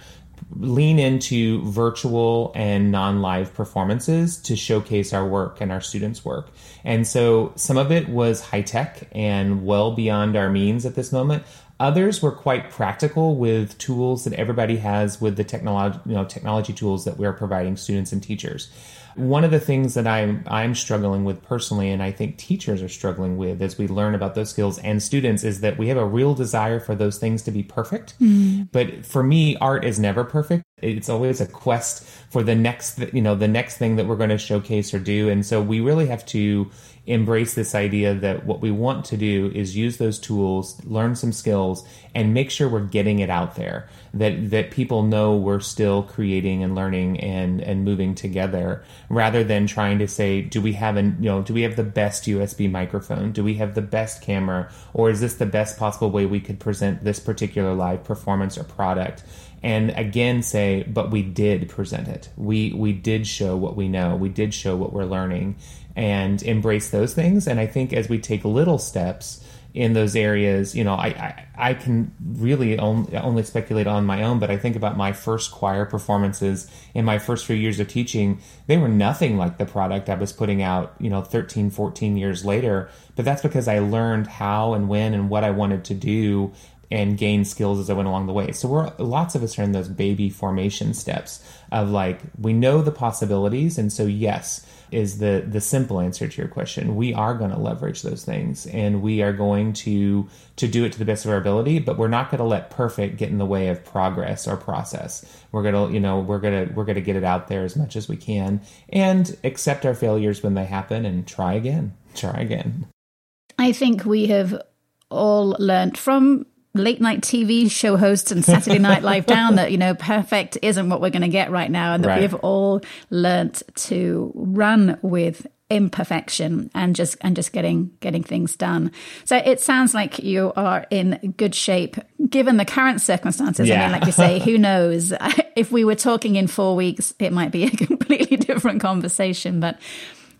lean into virtual and non live performances to showcase our work and our students' work. And so some of it was high tech and well beyond our means at this moment. Others were quite practical with tools that everybody has with the technology, you know, technology tools that we're providing students and teachers. One of the things that I'm I'm struggling with personally, and I think teachers are struggling with as we learn about those skills and students, is that we have a real desire for those things to be perfect. Mm. But for me, art is never perfect. It's always a quest for the next, you know, the next thing that we're going to showcase or do, and so we really have to embrace this idea that what we want to do is use those tools, learn some skills, and make sure we're getting it out there. That that people know we're still creating and learning and and moving together, rather than trying to say, do we have an you know do we have the best USB microphone? Do we have the best camera? Or is this the best possible way we could present this particular live performance or product? and again say but we did present it we we did show what we know we did show what we're learning and embrace those things. And I think as we take little steps in those areas, you know, I, I, I can really only, only speculate on my own, but I think about my first choir performances in my first few years of teaching. They were nothing like the product I was putting out, you know, 13, 14 years later. But that's because I learned how and when and what I wanted to do and gain skills as I went along the way. So we're lots of us are in those baby formation steps of like we know the possibilities, and so yes, is the the simple answer to your question. We are going to leverage those things and we are going to to do it to the best of our ability, but we're not going to let perfect get in the way of progress or process. We're to, you know, we're to we're to get it out there as much as we can and accept our failures when they happen and try again. Try again. I think we have all learned from late night TV show hosts and Saturday Night *laughs* Live down that, you know, perfect isn't what we're going to get right now. And that right. we've all learnt to run with imperfection and just and just getting getting things done. So it sounds like you are in good shape given the current circumstances. Yeah. I mean, like you say, who knows? *laughs* if we were talking in four weeks, it might be a *laughs* completely different conversation. But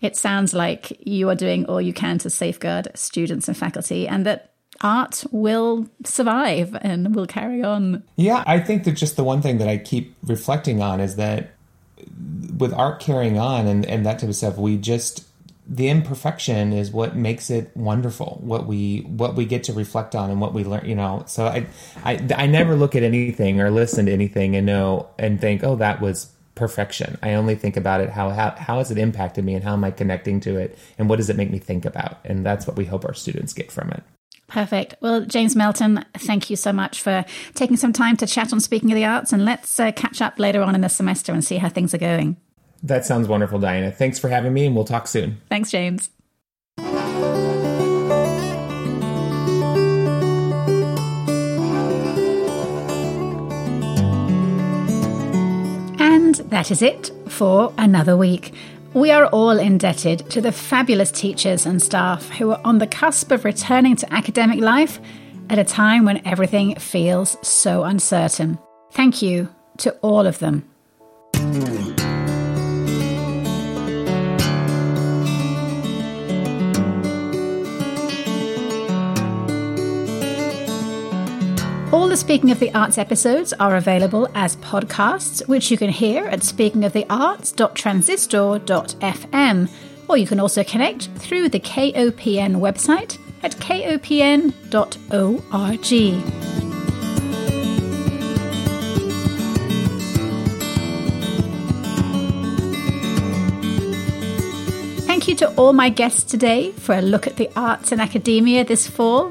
it sounds like you are doing all you can to safeguard students and faculty, and that art will survive and will carry on. Yeah, I think that just the one thing that I keep reflecting on is that with art carrying on and, and that type of stuff, we just the imperfection is what makes it wonderful what we what we get to reflect on and what we learn you know? So I, I i never look at anything or listen to anything and know and think oh that was perfection. I only think about it how how, how has it impacted me and how am i connecting to it and what does it make me think about? And that's what we hope our students get from it Perfect. Well, James Melton, thank you so much for taking some time to chat on Speaking of the Arts, and let's uh, catch up later on in the semester and see how things are going. That sounds wonderful, Diana. Thanks for having me, and we'll talk soon. Thanks, James. And that is it for another week. We are all indebted to the fabulous teachers and staff who are on the cusp of returning to academic life at a time when everything feels so uncertain. Thank you to all of them. All the Speaking of the Arts episodes are available as podcasts, which you can hear at speakingofthearts.transistor.fm, or you can also connect through the KOPN website at kopn.org. Thank you to all my guests today for a look at the arts and academia this fall.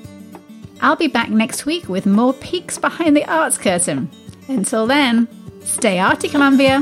I'll be back next week with more peeks behind the arts curtain. Until then, stay arty, Columbia!